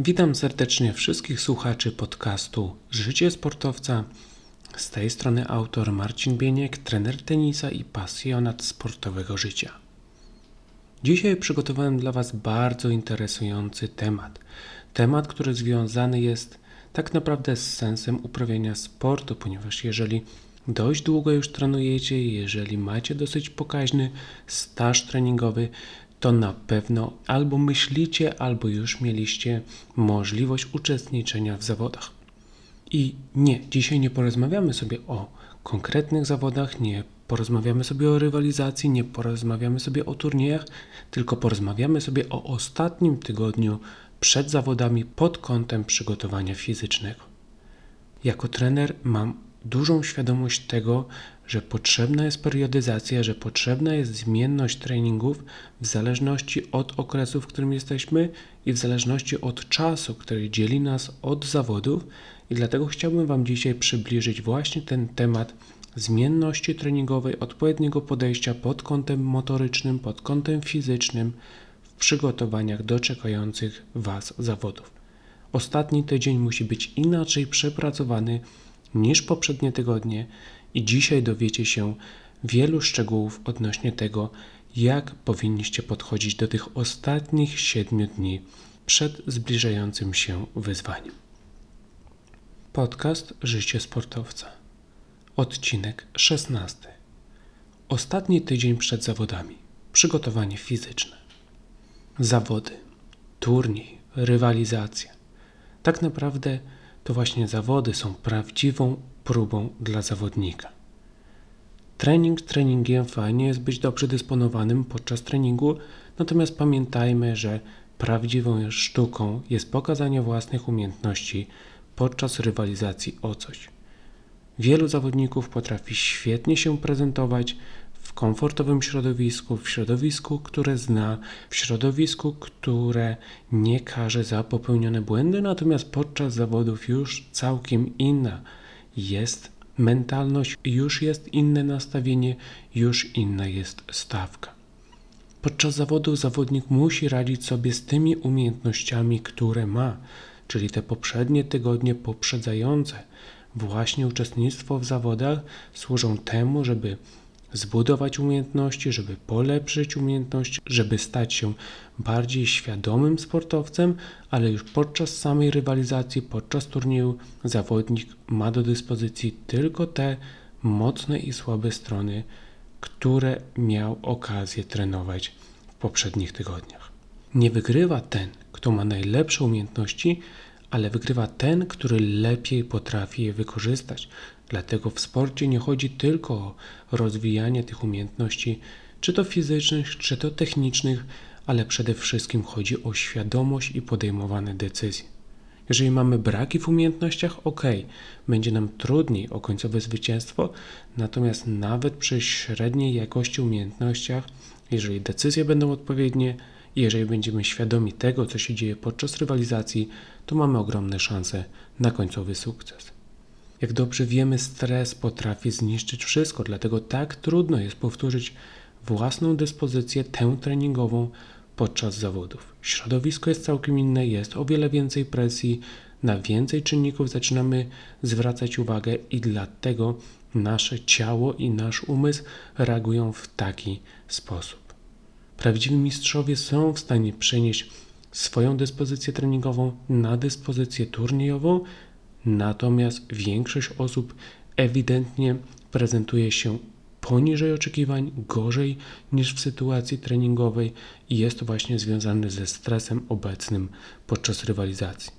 Witam serdecznie wszystkich słuchaczy podcastu Życie Sportowca. Z tej strony autor Marcin Bieniek, trener tenisa i pasjonat sportowego życia. Dzisiaj przygotowałem dla Was bardzo interesujący temat. Temat, który związany jest tak naprawdę z sensem uprawiania sportu, ponieważ jeżeli dość długo już trenujecie, jeżeli macie dosyć pokaźny staż treningowy, to na pewno albo myślicie, albo już mieliście możliwość uczestniczenia w zawodach. I nie, dzisiaj nie porozmawiamy sobie o konkretnych zawodach, nie porozmawiamy sobie o rywalizacji, nie porozmawiamy sobie o turniejach, tylko porozmawiamy sobie o ostatnim tygodniu przed zawodami pod kątem przygotowania fizycznego. Jako trener mam dużą świadomość tego, że potrzebna jest periodyzacja, że potrzebna jest zmienność treningów w zależności od okresu, w którym jesteśmy i w zależności od czasu, który dzieli nas od zawodów. I dlatego chciałbym Wam dzisiaj przybliżyć właśnie ten temat zmienności treningowej, odpowiedniego podejścia pod kątem motorycznym, pod kątem fizycznym w przygotowaniach do czekających Was zawodów. Ostatni tydzień musi być inaczej przepracowany niż poprzednie tygodnie i dzisiaj dowiecie się wielu szczegółów odnośnie tego, jak powinniście podchodzić do tych ostatnich siedmiu dni przed zbliżającym się wyzwaniem. Podcast Życie Sportowca. Odcinek 16. Ostatni tydzień przed zawodami. Przygotowanie fizyczne. Zawody, turniej, rywalizacja. Tak naprawdę to właśnie zawody są prawdziwą próbą dla zawodnika. Trening treningiem fajnie jest być dobrze dysponowanym podczas treningu, natomiast pamiętajmy, że prawdziwą sztuką jest pokazanie własnych umiejętności podczas rywalizacji o coś. Wielu zawodników potrafi świetnie się prezentować w komfortowym środowisku, w środowisku, które zna, w środowisku, które nie karze za popełnione błędy, natomiast podczas zawodów już całkiem inna jest mentalność, już jest inne nastawienie, już inna jest stawka. Podczas zawodów zawodnik musi radzić sobie z tymi umiejętnościami, które ma, czyli te poprzednie tygodnie poprzedzające właśnie uczestnictwo w zawodach służą temu, żeby zbudować umiejętności, żeby polepszyć umiejętności, żeby stać się bardziej świadomym sportowcem, ale już podczas samej rywalizacji, podczas turnieju zawodnik ma do dyspozycji tylko te mocne i słabe strony, które miał okazję trenować w poprzednich tygodniach. Nie wygrywa ten, kto ma najlepsze umiejętności, ale wygrywa ten, który lepiej potrafi je wykorzystać. Dlatego w sporcie nie chodzi tylko o rozwijanie tych umiejętności, czy to fizycznych, czy to technicznych, ale przede wszystkim chodzi o świadomość i podejmowane decyzje. Jeżeli mamy braki w umiejętnościach, ok, będzie nam trudniej o końcowe zwycięstwo, natomiast nawet przy średniej jakości umiejętnościach, jeżeli decyzje będą odpowiednie, i jeżeli będziemy świadomi tego, co się dzieje podczas rywalizacji, to mamy ogromne szanse na końcowy sukces. Jak dobrze wiemy, stres potrafi zniszczyć wszystko, dlatego tak trudno jest powtórzyć własną dyspozycję, tę treningową podczas zawodów. Środowisko jest całkiem inne, jest o wiele więcej presji, na więcej czynników zaczynamy zwracać uwagę i dlatego nasze ciało i nasz umysł reagują w taki sposób. Prawdziwi mistrzowie są w stanie przenieść swoją dyspozycję treningową na dyspozycję turniejową, natomiast większość osób ewidentnie prezentuje się poniżej oczekiwań, gorzej niż w sytuacji treningowej i jest to właśnie związane ze stresem obecnym podczas rywalizacji.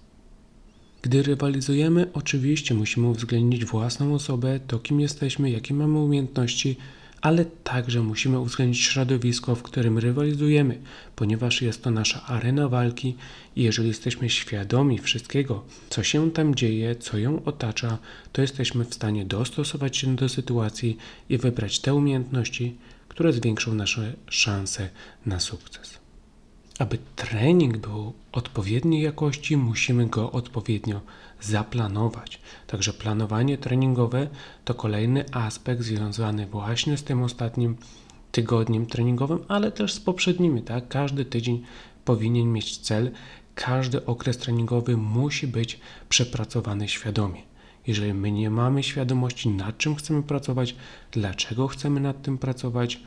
Gdy rywalizujemy, oczywiście musimy uwzględnić własną osobę, to kim jesteśmy, jakie mamy umiejętności, ale także musimy uwzględnić środowisko, w którym rywalizujemy, ponieważ jest to nasza arena walki i jeżeli jesteśmy świadomi wszystkiego, co się tam dzieje, co ją otacza, to jesteśmy w stanie dostosować się do sytuacji i wybrać te umiejętności, które zwiększą nasze szanse na sukces. Aby trening był odpowiedniej jakości, musimy go odpowiednio zaplanować. Także planowanie treningowe to kolejny aspekt związany właśnie z tym ostatnim tygodniem treningowym, ale też z poprzednimi. Tak? Każdy tydzień powinien mieć cel, każdy okres treningowy musi być przepracowany świadomie. Jeżeli my nie mamy świadomości, nad czym chcemy pracować, dlaczego chcemy nad tym pracować,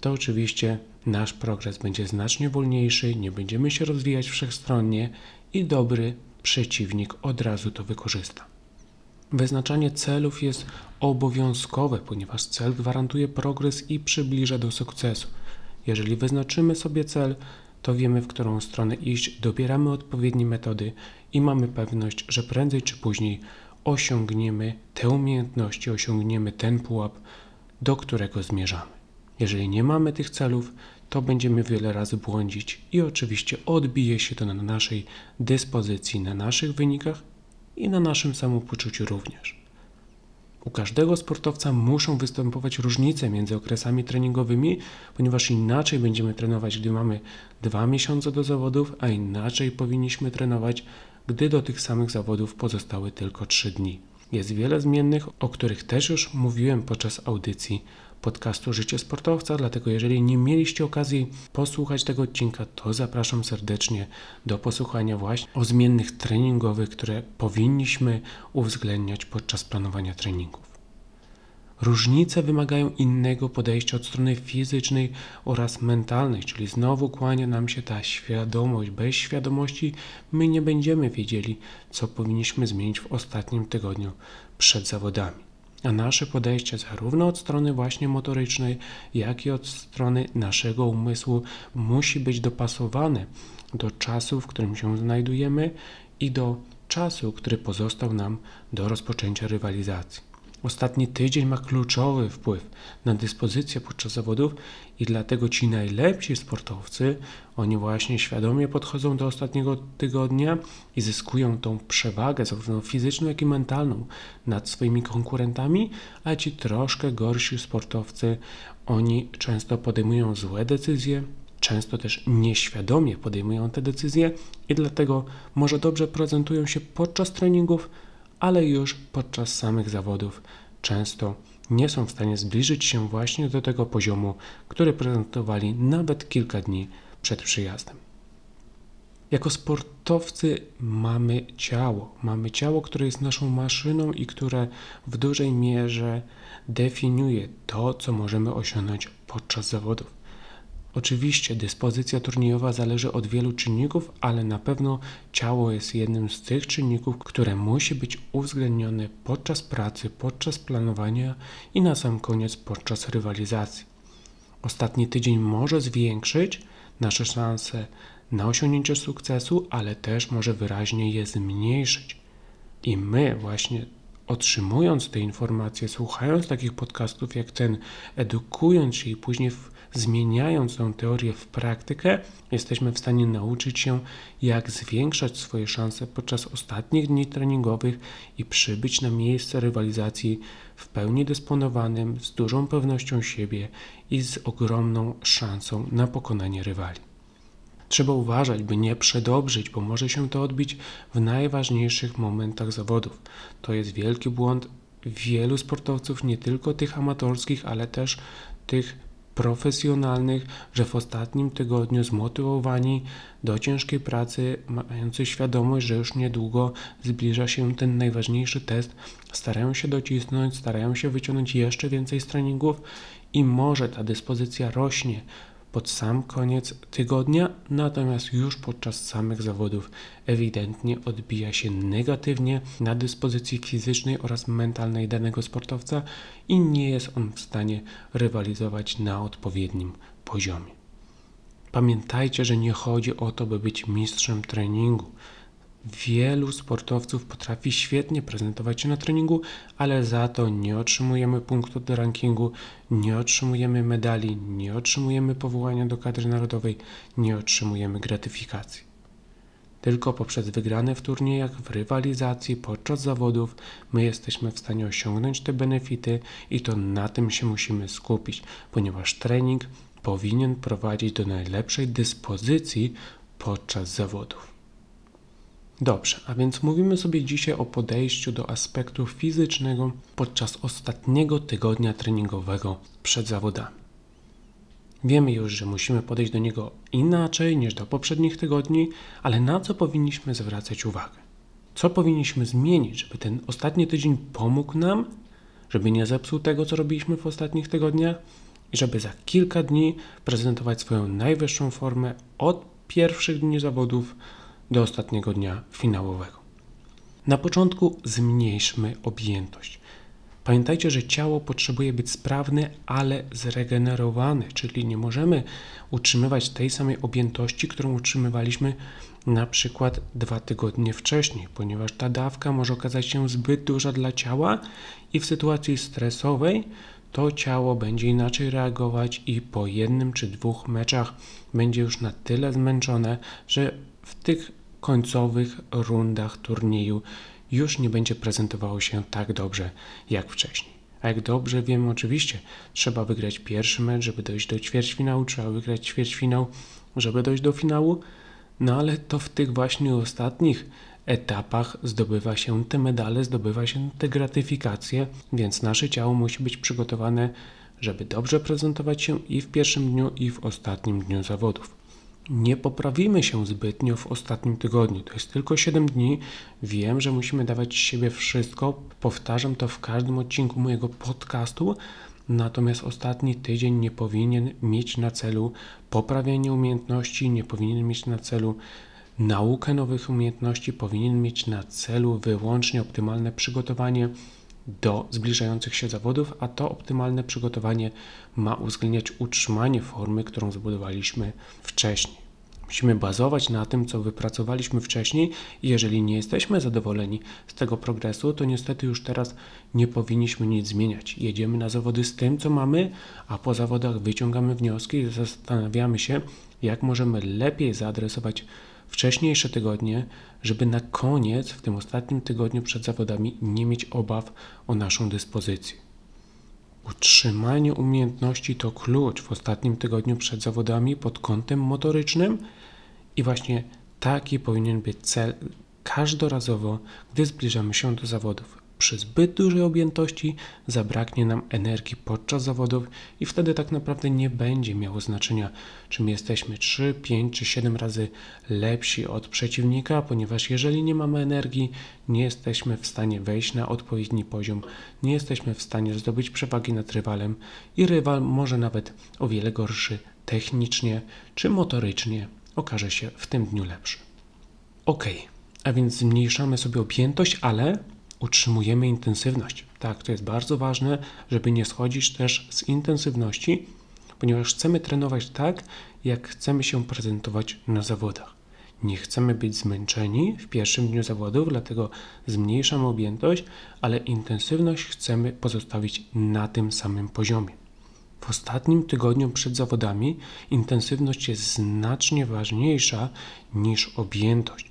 to oczywiście nasz progres będzie znacznie wolniejszy, nie będziemy się rozwijać wszechstronnie i dobry przeciwnik od razu to wykorzysta. Wyznaczanie celów jest obowiązkowe, ponieważ cel gwarantuje progres i przybliża do sukcesu. Jeżeli wyznaczymy sobie cel, to wiemy, w którą stronę iść, dobieramy odpowiednie metody i mamy pewność, że prędzej czy później osiągniemy te umiejętności, osiągniemy ten pułap, do którego zmierzamy. Jeżeli nie mamy tych celów, to będziemy wiele razy błądzić i oczywiście odbije się to na naszej dyspozycji, na naszych wynikach i na naszym samopoczuciu również. U każdego sportowca muszą występować różnice między okresami treningowymi, ponieważ inaczej będziemy trenować, gdy mamy dwa miesiące do zawodów, a inaczej powinniśmy trenować, gdy do tych samych zawodów pozostały tylko trzy dni. Jest wiele zmiennych, o których też już mówiłem podczas audycji podcastu Życie Sportowca, dlatego jeżeli nie mieliście okazji posłuchać tego odcinka, to zapraszam serdecznie do posłuchania właśnie o zmiennych treningowych, które powinniśmy uwzględniać podczas planowania treningów. Różnice wymagają innego podejścia od strony fizycznej oraz mentalnej, czyli znowu kłania nam się ta świadomość. Bez świadomości my nie będziemy wiedzieli, co powinniśmy zmienić w ostatnim tygodniu przed zawodami. A nasze podejście zarówno od strony właśnie motorycznej, jak i od strony naszego umysłu musi być dopasowane do czasu, w którym się znajdujemy i do czasu, który pozostał nam do rozpoczęcia rywalizacji. Ostatni tydzień ma kluczowy wpływ na dyspozycję podczas zawodów i dlatego ci najlepsi sportowcy, oni właśnie świadomie podchodzą do ostatniego tygodnia i zyskują tą przewagę zarówno fizyczną, jak i mentalną nad swoimi konkurentami, a ci troszkę gorsi sportowcy, oni często podejmują złe decyzje, często też nieświadomie podejmują te decyzje i dlatego może dobrze prezentują się podczas treningów, ale już podczas samych zawodów często nie są w stanie zbliżyć się właśnie do tego poziomu, który prezentowali nawet kilka dni przed przyjazdem. Jako sportowcy mamy ciało. Mamy ciało, które jest naszą maszyną i które w dużej mierze definiuje to, co możemy osiągnąć podczas zawodów. Oczywiście dyspozycja turniejowa zależy od wielu czynników, ale na pewno ciało jest jednym z tych czynników, które musi być uwzględnione podczas pracy, podczas planowania i na sam koniec podczas rywalizacji. Ostatni tydzień może zwiększyć nasze szanse na osiągnięcie sukcesu, ale też może wyraźnie je zmniejszyć. I my właśnie otrzymując te informacje, słuchając takich podcastów jak ten, edukując się i później w zmieniając tę teorię w praktykę, jesteśmy w stanie nauczyć się, jak zwiększać swoje szanse podczas ostatnich dni treningowych i przybyć na miejsce rywalizacji w pełni dysponowanym, z dużą pewnością siebie i z ogromną szansą na pokonanie rywali. Trzeba uważać, by nie przedobrzyć, bo może się to odbić w najważniejszych momentach zawodów. To jest wielki błąd wielu sportowców, nie tylko tych amatorskich, ale też tych profesjonalnych, że w ostatnim tygodniu zmotywowani do ciężkiej pracy, mający świadomość, że już niedługo zbliża się ten najważniejszy test, starają się docisnąć, starają się wyciągnąć jeszcze więcej z treningów i może ta dyspozycja rośnie pod sam koniec tygodnia, natomiast już podczas samych zawodów ewidentnie odbija się negatywnie na dyspozycji fizycznej oraz mentalnej danego sportowca i nie jest on w stanie rywalizować na odpowiednim poziomie. Pamiętajcie, że nie chodzi o to, by być mistrzem treningu. Wielu sportowców potrafi świetnie prezentować się na treningu, ale za to nie otrzymujemy punktu do rankingu, nie otrzymujemy medali, nie otrzymujemy powołania do kadry narodowej, nie otrzymujemy gratyfikacji. Tylko poprzez wygrane w turniejach, w rywalizacji, podczas zawodów, my jesteśmy w stanie osiągnąć te benefity i to na tym się musimy skupić, ponieważ trening powinien prowadzić do najlepszej dyspozycji podczas zawodów. Dobrze, a więc mówimy sobie dzisiaj o podejściu do aspektu fizycznego podczas ostatniego tygodnia treningowego przed zawodami. Wiemy już, że musimy podejść do niego inaczej niż do poprzednich tygodni, ale na co powinniśmy zwracać uwagę? Co powinniśmy zmienić, żeby ten ostatni tydzień pomógł nam, żeby nie zepsuł tego, co robiliśmy w ostatnich tygodniach i żeby za kilka dni prezentować swoją najwyższą formę od pierwszych dni zawodów do ostatniego dnia finałowego. Na początku zmniejszmy objętość. Pamiętajcie, że ciało potrzebuje być sprawne, ale zregenerowane, czyli nie możemy utrzymywać tej samej objętości, którą utrzymywaliśmy na przykład dwa tygodnie wcześniej, ponieważ ta dawka może okazać się zbyt duża dla ciała i w sytuacji stresowej to ciało będzie inaczej reagować i po jednym czy dwóch meczach będzie już na tyle zmęczone, że w tych końcowych rundach turnieju już nie będzie prezentowało się tak dobrze jak wcześniej. A jak dobrze wiemy, oczywiście trzeba wygrać pierwszy mecz, żeby dojść do ćwierćfinału, trzeba wygrać ćwierćfinał, żeby dojść do finału, no ale to w tych właśnie ostatnich etapach zdobywa się te medale, zdobywa się te gratyfikacje, więc nasze ciało musi być przygotowane, żeby dobrze prezentować się i w pierwszym dniu, i w ostatnim dniu zawodów. Nie poprawimy się zbytnio w ostatnim tygodniu. To jest tylko 7 dni. Wiem, że musimy dawać siebie wszystko. Powtarzam to w każdym odcinku mojego podcastu. Natomiast ostatni tydzień nie powinien mieć na celu poprawianie umiejętności, nie powinien mieć na celu naukę nowych umiejętności, powinien mieć na celu wyłącznie optymalne przygotowanie do zbliżających się zawodów, a to optymalne przygotowanie ma uwzględniać utrzymanie formy, którą zbudowaliśmy wcześniej. Musimy bazować na tym, co wypracowaliśmy wcześniej, i jeżeli nie jesteśmy zadowoleni z tego progresu, to niestety już teraz nie powinniśmy nic zmieniać. Jedziemy na zawody z tym, co mamy, a po zawodach wyciągamy wnioski i zastanawiamy się, jak możemy lepiej zaadresować wcześniejsze tygodnie, żeby na koniec, w tym ostatnim tygodniu przed zawodami, nie mieć obaw o naszą dyspozycję. Utrzymanie umiejętności to klucz w ostatnim tygodniu przed zawodami pod kątem motorycznym i właśnie taki powinien być cel każdorazowo, gdy zbliżamy się do zawodów. Przy zbyt dużej objętości zabraknie nam energii podczas zawodów i wtedy tak naprawdę nie będzie miało znaczenia, czy my jesteśmy 3, 5 czy 7 razy lepsi od przeciwnika, ponieważ jeżeli nie mamy energii, nie jesteśmy w stanie wejść na odpowiedni poziom, nie jesteśmy w stanie zdobyć przewagi nad rywalem i rywal może nawet o wiele gorszy technicznie czy motorycznie okaże się w tym dniu lepszy. Ok, a więc zmniejszamy sobie objętość, ale utrzymujemy intensywność. Tak, to jest bardzo ważne, żeby nie schodzić też z intensywności, ponieważ chcemy trenować tak, jak chcemy się prezentować na zawodach. Nie chcemy być zmęczeni w pierwszym dniu zawodów, dlatego zmniejszamy objętość, ale intensywność chcemy pozostawić na tym samym poziomie. W ostatnim tygodniu przed zawodami intensywność jest znacznie ważniejsza niż objętość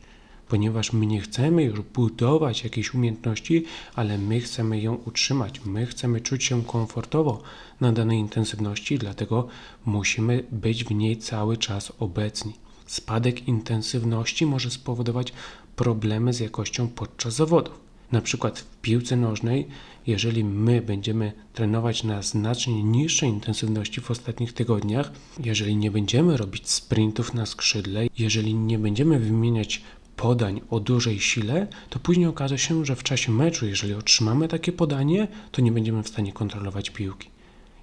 ponieważ my nie chcemy już budować jakiejś umiejętności, ale my chcemy ją utrzymać. My chcemy czuć się komfortowo na danej intensywności, dlatego musimy być w niej cały czas obecni. Spadek intensywności może spowodować problemy z jakością podczas zawodów. Na przykład w piłce nożnej, jeżeli my będziemy trenować na znacznie niższej intensywności w ostatnich tygodniach, jeżeli nie będziemy robić sprintów na skrzydle, jeżeli nie będziemy wymieniać podań o dużej sile, to później okaże się, że w czasie meczu, jeżeli otrzymamy takie podanie, to nie będziemy w stanie kontrolować piłki.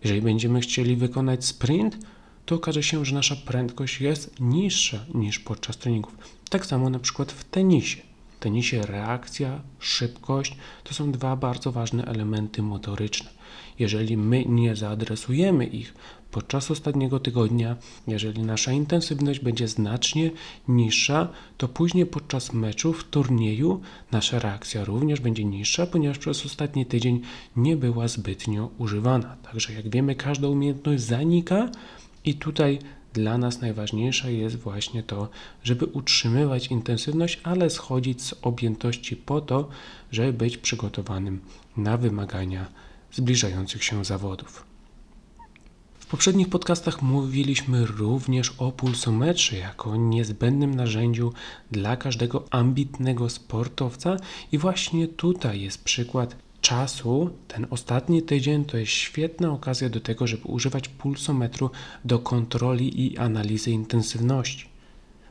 Jeżeli będziemy chcieli wykonać sprint, to okaże się, że nasza prędkość jest niższa niż podczas treningów. Tak samo na przykład w tenisie. W tenisie reakcja, szybkość to są dwa bardzo ważne elementy motoryczne. Jeżeli my nie zaadresujemy ich podczas ostatniego tygodnia, jeżeli nasza intensywność będzie znacznie niższa, to później podczas meczu w turnieju nasza reakcja również będzie niższa, ponieważ przez ostatni tydzień nie była zbytnio używana. Także jak wiemy, każda umiejętność zanika i tutaj dla nas najważniejsze jest właśnie to, żeby utrzymywać intensywność, ale schodzić z objętości po to, żeby być przygotowanym na wymagania zbliżających się zawodów. Poprzednich podcastach mówiliśmy również o pulsometrze jako niezbędnym narzędziu dla każdego ambitnego sportowca i właśnie tutaj jest przykład czasu, ten ostatni tydzień to jest świetna okazja do tego, żeby używać pulsometru do kontroli i analizy intensywności.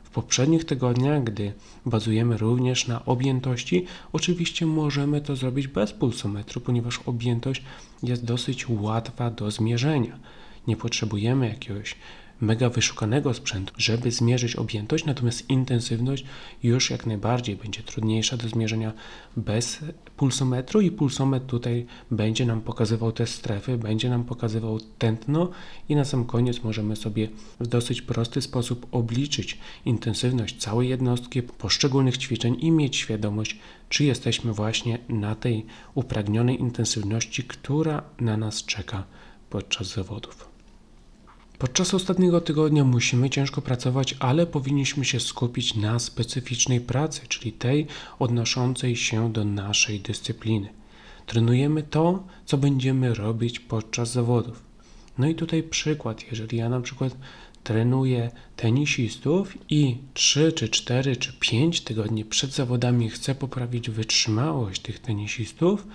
W poprzednich tygodniach, gdy bazujemy również na objętości, oczywiście możemy to zrobić bez pulsometru, ponieważ objętość jest dosyć łatwa do zmierzenia. Nie potrzebujemy jakiegoś mega wyszukanego sprzętu, żeby zmierzyć objętość, natomiast intensywność już jak najbardziej będzie trudniejsza do zmierzenia bez pulsometru i pulsometr tutaj będzie nam pokazywał te strefy, będzie nam pokazywał tętno i na sam koniec możemy sobie w dosyć prosty sposób obliczyć intensywność całej jednostki poszczególnych ćwiczeń i mieć świadomość, czy jesteśmy właśnie na tej upragnionej intensywności, która na nas czeka podczas zawodów. Podczas ostatniego tygodnia musimy ciężko pracować, ale powinniśmy się skupić na specyficznej pracy, czyli tej odnoszącej się do naszej dyscypliny. Trenujemy to, co będziemy robić podczas zawodów. No i tutaj przykład, jeżeli ja na przykład trenuję tenisistów i 3 czy 4 czy 5 tygodni przed zawodami chcę poprawić wytrzymałość tych tenisistów,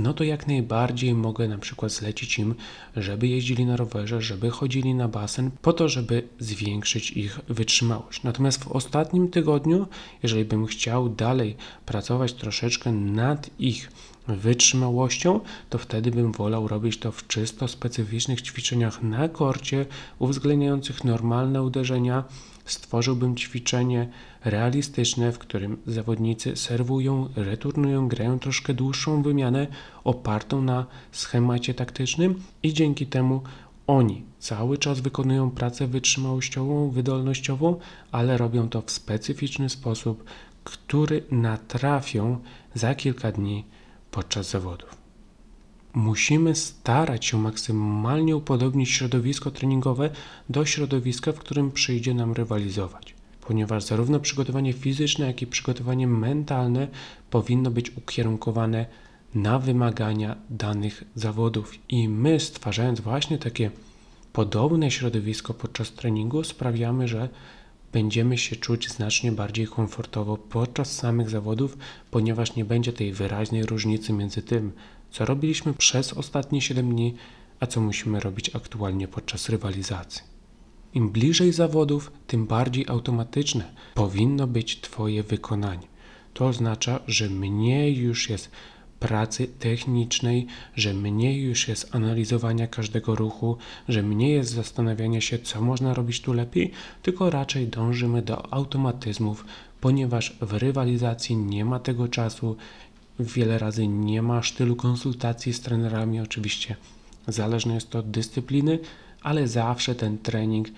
no to jak najbardziej mogę na przykład zlecić im, żeby jeździli na rowerze, żeby chodzili na basen, po to, żeby zwiększyć ich wytrzymałość. Natomiast w ostatnim tygodniu, jeżeli bym chciał dalej pracować troszeczkę nad ich wytrzymałością, to wtedy bym wolał robić to w czysto specyficznych ćwiczeniach na korcie, uwzględniających normalne uderzenia. Stworzyłbym ćwiczenie realistyczne, w którym zawodnicy serwują, returnują, grają troszkę dłuższą wymianę opartą na schemacie taktycznym i dzięki temu oni cały czas wykonują pracę wytrzymałościową, wydolnościową, ale robią to w specyficzny sposób, który natrafią za kilka dni podczas zawodów. Musimy starać się maksymalnie upodobnić środowisko treningowe do środowiska, w którym przyjdzie nam rywalizować, ponieważ zarówno przygotowanie fizyczne, jak i przygotowanie mentalne powinno być ukierunkowane na wymagania danych zawodów. I my, stwarzając właśnie takie podobne środowisko podczas treningu, sprawiamy, że będziemy się czuć znacznie bardziej komfortowo podczas samych zawodów, ponieważ nie będzie tej wyraźnej różnicy między tym, co robiliśmy przez ostatnie 7 dni, a co musimy robić aktualnie podczas rywalizacji. Im bliżej zawodów, tym bardziej automatyczne powinno być Twoje wykonanie. To oznacza, że mniej już jest pracy technicznej, że mniej już jest analizowania każdego ruchu, że mniej jest zastanawiania się, co można robić tu lepiej, tylko raczej dążymy do automatyzmów, ponieważ w rywalizacji nie ma tego czasu, wiele razy nie ma tylu konsultacji z trenerami, oczywiście zależne jest to od dyscypliny, ale zawsze ten trening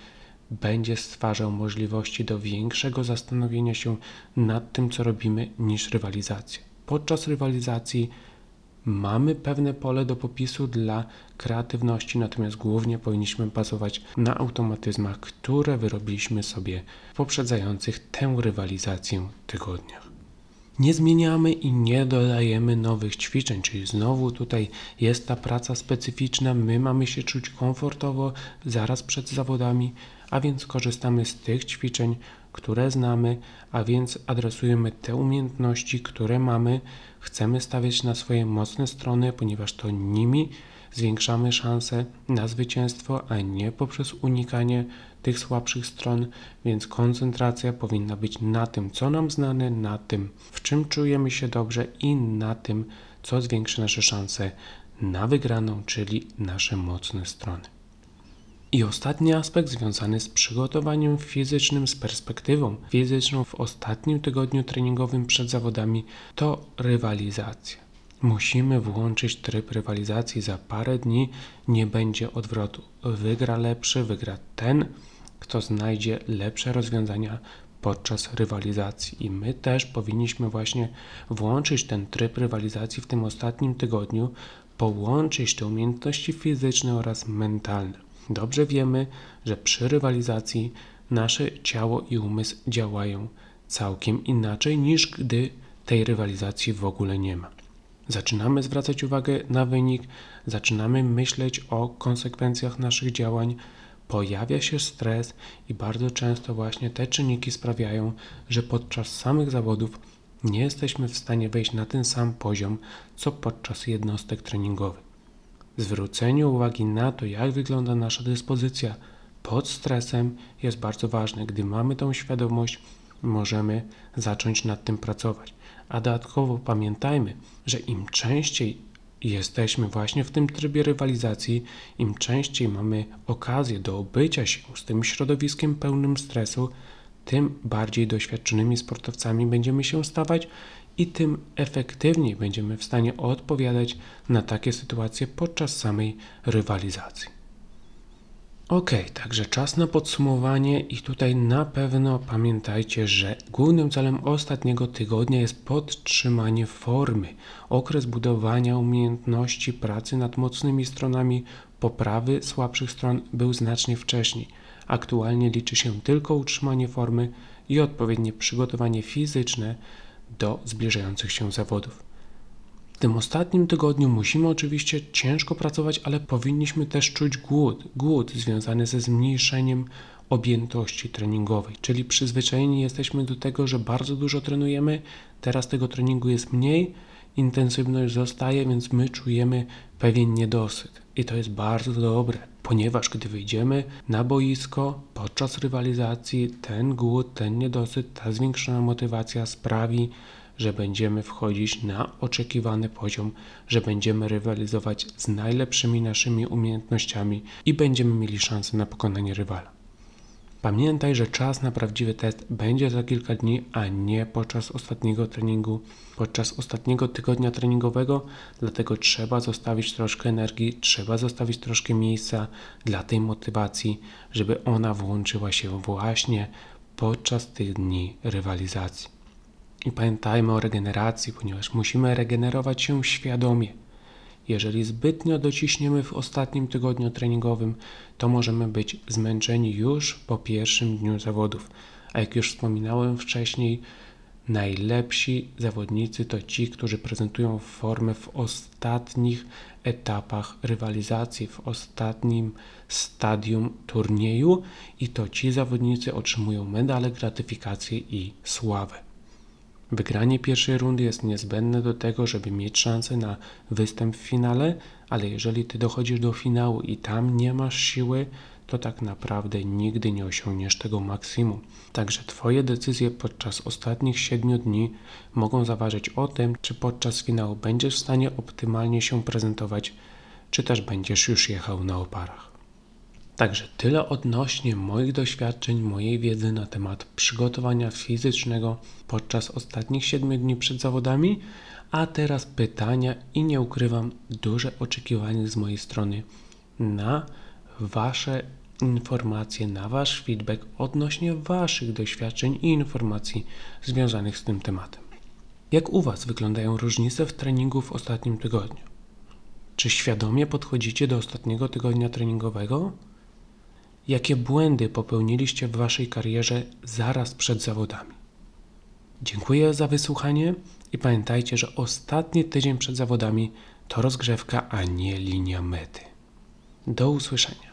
będzie stwarzał możliwości do większego zastanowienia się nad tym, co robimy, niż rywalizacja podczas rywalizacji mamy pewne pole do popisu dla kreatywności, natomiast głównie powinniśmy bazować na automatyzmach, które wyrobiliśmy sobie w poprzedzających tę rywalizację tygodniach. Nie zmieniamy i nie dodajemy nowych ćwiczeń, czyli znowu tutaj jest ta praca specyficzna, my mamy się czuć komfortowo zaraz przed zawodami, a więc korzystamy z tych ćwiczeń, które znamy, a więc adresujemy te umiejętności, które mamy, chcemy stawiać na swoje mocne strony, ponieważ to nimi zwiększamy szanse na zwycięstwo, a nie poprzez unikanie tych słabszych stron, więc koncentracja powinna być na tym, co nam znane, na tym, w czym czujemy się dobrze i na tym, co zwiększy nasze szanse na wygraną, czyli nasze mocne strony. I ostatni aspekt związany z przygotowaniem fizycznym, z perspektywą fizyczną w ostatnim tygodniu treningowym przed zawodami to rywalizacja. Musimy włączyć tryb rywalizacji. Za parę dni nie będzie odwrotu. Wygra lepszy, wygra ten, kto znajdzie lepsze rozwiązania podczas rywalizacji. I my też powinniśmy właśnie włączyć ten tryb rywalizacji w tym ostatnim tygodniu, połączyć te umiejętności fizyczne oraz mentalne. Dobrze wiemy, że przy rywalizacji nasze ciało i umysł działają całkiem inaczej niż gdy tej rywalizacji w ogóle nie ma. Zaczynamy zwracać uwagę na wynik, zaczynamy myśleć o konsekwencjach naszych działań, pojawia się stres i bardzo często właśnie te czynniki sprawiają, że podczas samych zawodów nie jesteśmy w stanie wejść na ten sam poziom, co podczas jednostek treningowych. Zwrócenie uwagi na to, jak wygląda nasza dyspozycja pod stresem, jest bardzo ważne. Gdy mamy tą świadomość, możemy zacząć nad tym pracować. A dodatkowo pamiętajmy, że im częściej jesteśmy właśnie w tym trybie rywalizacji, im częściej mamy okazję do obycia się z tym środowiskiem pełnym stresu, tym bardziej doświadczonymi sportowcami będziemy się stawać i tym efektywniej będziemy w stanie odpowiadać na takie sytuacje podczas samej rywalizacji. Ok, także czas na podsumowanie i tutaj na pewno pamiętajcie, że głównym celem ostatniego tygodnia jest podtrzymanie formy, okres budowania umiejętności pracy nad mocnymi stronami, poprawy słabszych stron był znacznie wcześniej. Aktualnie liczy się tylko utrzymanie formy i odpowiednie przygotowanie fizyczne do zbliżających się zawodów. Tym ostatnim tygodniu musimy oczywiście ciężko pracować, ale powinniśmy też czuć głód. Głód związany ze zmniejszeniem objętości treningowej, czyli przyzwyczajeni jesteśmy do tego, że bardzo dużo trenujemy, teraz tego treningu jest mniej, intensywność zostaje, więc my czujemy pewien niedosyt. I to jest bardzo dobre, ponieważ gdy wyjdziemy na boisko podczas rywalizacji, ten głód, ten niedosyt, ta zwiększona motywacja sprawi, że będziemy wchodzić na oczekiwany poziom, że będziemy rywalizować z najlepszymi naszymi umiejętnościami i będziemy mieli szansę na pokonanie rywala. Pamiętaj, że czas na prawdziwy test będzie za kilka dni, a nie podczas ostatniego treningu, podczas ostatniego tygodnia treningowego, dlatego trzeba zostawić troszkę energii, trzeba zostawić troszkę miejsca dla tej motywacji, żeby ona włączyła się właśnie podczas tych dni rywalizacji. I pamiętajmy o regeneracji, ponieważ musimy regenerować się świadomie. Jeżeli zbytnio dociśniemy w ostatnim tygodniu treningowym, to możemy być zmęczeni już po pierwszym dniu zawodów. A jak już wspominałem wcześniej, najlepsi zawodnicy to ci, którzy prezentują formę w ostatnich etapach rywalizacji, w ostatnim stadium turnieju i to ci zawodnicy otrzymują medale, gratyfikacje i sławę. Wygranie pierwszej rundy jest niezbędne do tego, żeby mieć szansę na występ w finale, ale jeżeli ty dochodzisz do finału i tam nie masz siły, to tak naprawdę nigdy nie osiągniesz tego maksimum. Także Twoje decyzje podczas ostatnich 7 dni mogą zaważyć o tym, czy podczas finału będziesz w stanie optymalnie się prezentować, czy też będziesz już jechał na oparach. Także tyle odnośnie moich doświadczeń, mojej wiedzy na temat przygotowania fizycznego podczas ostatnich 7 dni przed zawodami. A teraz pytania i nie ukrywam duże oczekiwanie z mojej strony na Wasze informacje, na Wasz feedback odnośnie Waszych doświadczeń i informacji związanych z tym tematem. Jak u Was wyglądają różnice w treningu w ostatnim tygodniu? Czy świadomie podchodzicie do ostatniego tygodnia treningowego? Jakie błędy popełniliście w Waszej karierze zaraz przed zawodami? Dziękuję za wysłuchanie i pamiętajcie, że ostatni tydzień przed zawodami to rozgrzewka, a nie linia mety. Do usłyszenia.